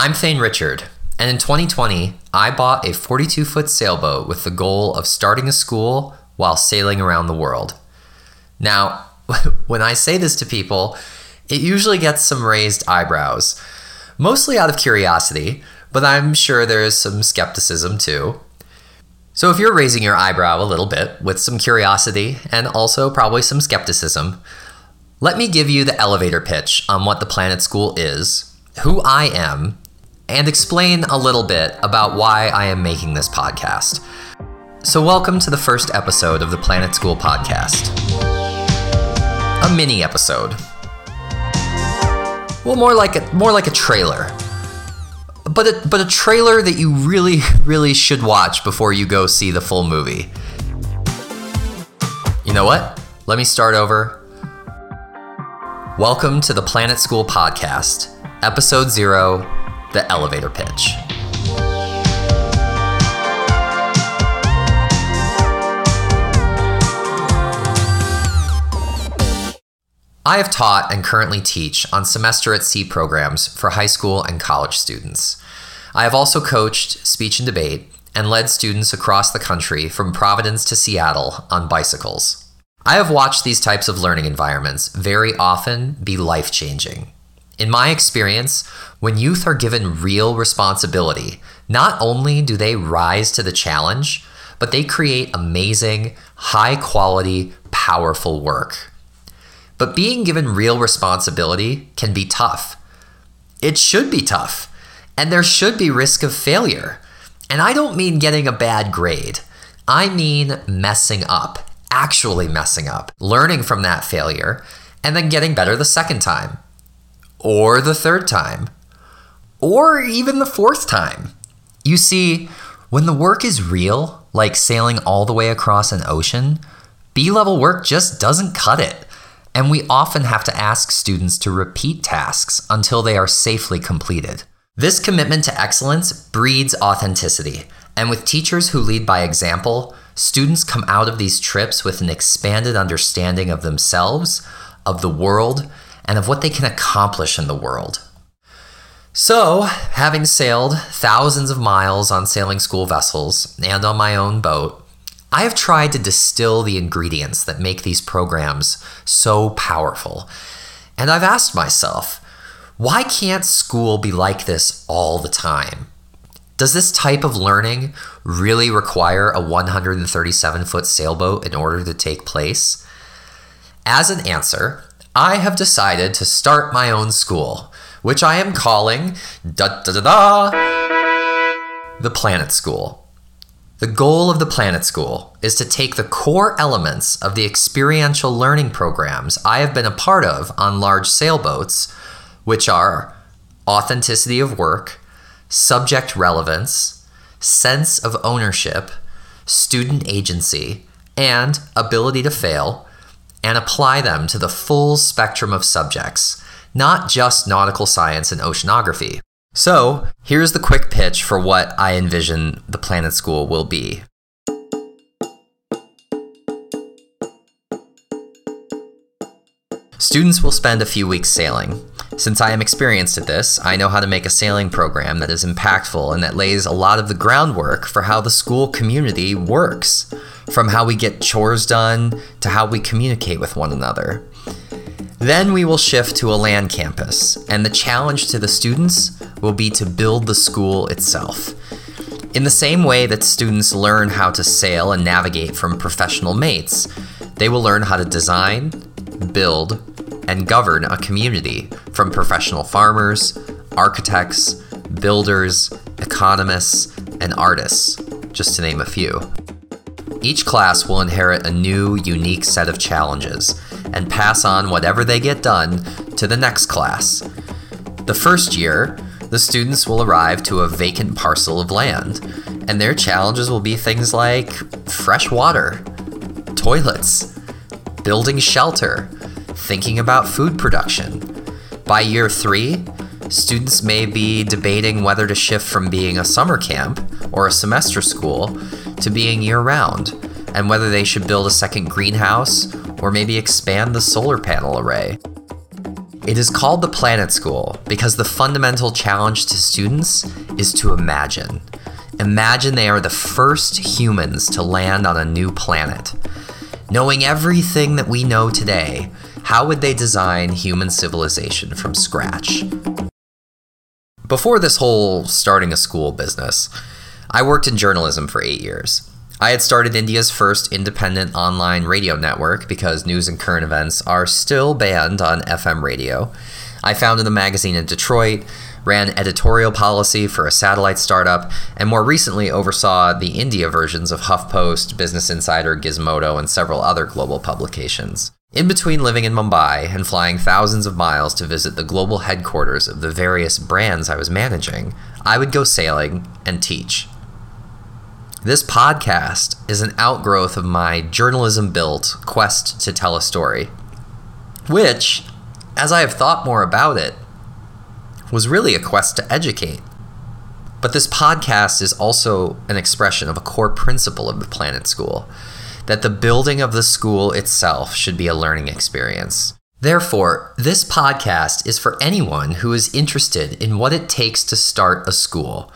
I'm Thane Richard, and in 2020, I bought a 42 foot sailboat with the goal of starting a school while sailing around the world. Now, when I say this to people, it usually gets some raised eyebrows, mostly out of curiosity, but I'm sure there is some skepticism too. So if you're raising your eyebrow a little bit with some curiosity and also probably some skepticism, let me give you the elevator pitch on what the Planet School is, who I am, and explain a little bit about why I am making this podcast. So, welcome to the first episode of the Planet School podcast. A mini episode. Well, more like a more like a trailer. But a, but a trailer that you really really should watch before you go see the full movie. You know what? Let me start over. Welcome to the Planet School podcast, episode 0 the elevator pitch. I have taught and currently teach on semester at sea programs for high school and college students. I have also coached speech and debate and led students across the country from Providence to Seattle on bicycles. I have watched these types of learning environments very often be life changing. In my experience, when youth are given real responsibility, not only do they rise to the challenge, but they create amazing, high quality, powerful work. But being given real responsibility can be tough. It should be tough, and there should be risk of failure. And I don't mean getting a bad grade, I mean messing up, actually messing up, learning from that failure, and then getting better the second time or the third time, or even the fourth time. You see, when the work is real, like sailing all the way across an ocean, B level work just doesn't cut it. And we often have to ask students to repeat tasks until they are safely completed. This commitment to excellence breeds authenticity, and with teachers who lead by example, students come out of these trips with an expanded understanding of themselves, of the world, and of what they can accomplish in the world. So, having sailed thousands of miles on sailing school vessels and on my own boat, I have tried to distill the ingredients that make these programs so powerful. And I've asked myself, why can't school be like this all the time? Does this type of learning really require a 137 foot sailboat in order to take place? As an answer, I have decided to start my own school, which I am calling da da da da the Planet School. The goal of the Planet School is to take the core elements of the experiential learning programs I have been a part of on large sailboats, which are authenticity of work, subject relevance, sense of ownership, student agency, and ability to fail and apply them to the full spectrum of subjects, not just nautical science and oceanography. So, here's the quick pitch for what I envision the Planet School will be. Students will spend a few weeks sailing. Since I am experienced at this, I know how to make a sailing program that is impactful and that lays a lot of the groundwork for how the school community works from how we get chores done to how we communicate with one another. Then we will shift to a land campus, and the challenge to the students will be to build the school itself. In the same way that students learn how to sail and navigate from professional mates, they will learn how to design, build, and govern a community from professional farmers, architects, builders, economists, and artists, just to name a few. Each class will inherit a new, unique set of challenges and pass on whatever they get done to the next class. The first year, the students will arrive to a vacant parcel of land, and their challenges will be things like fresh water, toilets, building shelter, thinking about food production. By year three, students may be debating whether to shift from being a summer camp or a semester school to being year round, and whether they should build a second greenhouse or maybe expand the solar panel array. It is called the Planet School because the fundamental challenge to students is to imagine. Imagine they are the first humans to land on a new planet. Knowing everything that we know today, how would they design human civilization from scratch? Before this whole starting a school business, I worked in journalism for eight years. I had started India's first independent online radio network because news and current events are still banned on FM radio. I founded a magazine in Detroit, ran editorial policy for a satellite startup, and more recently oversaw the India versions of HuffPost, Business Insider, Gizmodo, and several other global publications. In between living in Mumbai and flying thousands of miles to visit the global headquarters of the various brands I was managing, I would go sailing and teach. This podcast is an outgrowth of my journalism built quest to tell a story, which, as I have thought more about it, was really a quest to educate. But this podcast is also an expression of a core principle of the Planet School that the building of the school itself should be a learning experience. Therefore, this podcast is for anyone who is interested in what it takes to start a school,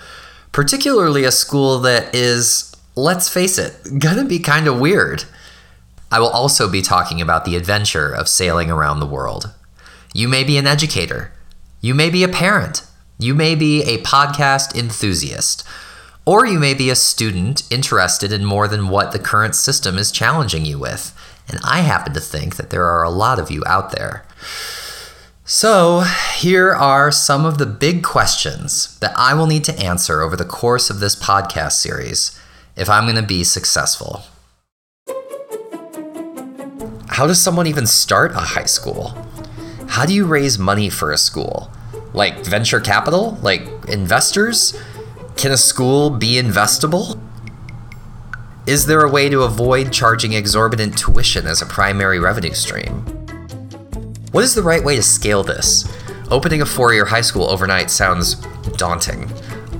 particularly a school that is, let's face it, gonna be kind of weird. I will also be talking about the adventure of sailing around the world. You may be an educator, you may be a parent, you may be a podcast enthusiast or you may be a student interested in more than what the current system is challenging you with. And I happen to think that there are a lot of you out there. So, here are some of the big questions that I will need to answer over the course of this podcast series if I'm going to be successful. How does someone even start a high school? How do you raise money for a school? Like venture capital? Like investors? Can a school be investable? Is there a way to avoid charging exorbitant tuition as a primary revenue stream? What is the right way to scale this? Opening a four year high school overnight sounds daunting,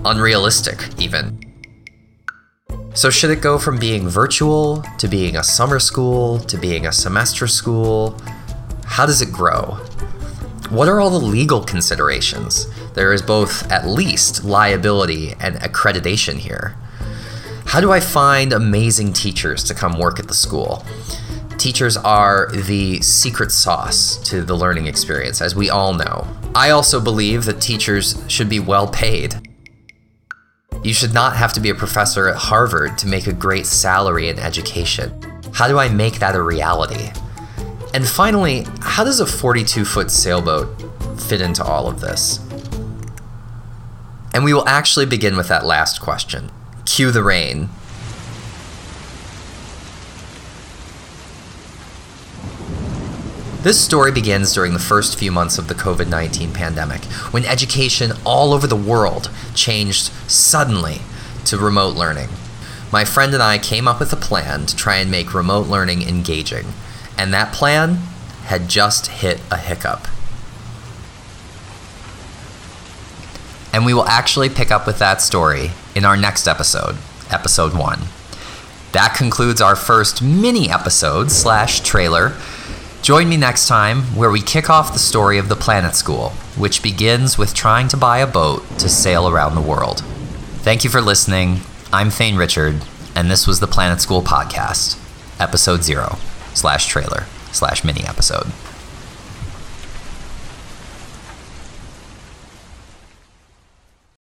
unrealistic, even. So, should it go from being virtual to being a summer school to being a semester school? How does it grow? What are all the legal considerations? There is both at least liability and accreditation here. How do I find amazing teachers to come work at the school? Teachers are the secret sauce to the learning experience, as we all know. I also believe that teachers should be well paid. You should not have to be a professor at Harvard to make a great salary in education. How do I make that a reality? And finally, how does a 42 foot sailboat fit into all of this? And we will actually begin with that last question. Cue the rain. This story begins during the first few months of the COVID 19 pandemic, when education all over the world changed suddenly to remote learning. My friend and I came up with a plan to try and make remote learning engaging, and that plan had just hit a hiccup. And we will actually pick up with that story in our next episode, episode one. That concludes our first mini episode slash trailer. Join me next time where we kick off the story of the Planet School, which begins with trying to buy a boat to sail around the world. Thank you for listening. I'm Thane Richard, and this was the Planet School Podcast, episode zero slash trailer slash mini episode.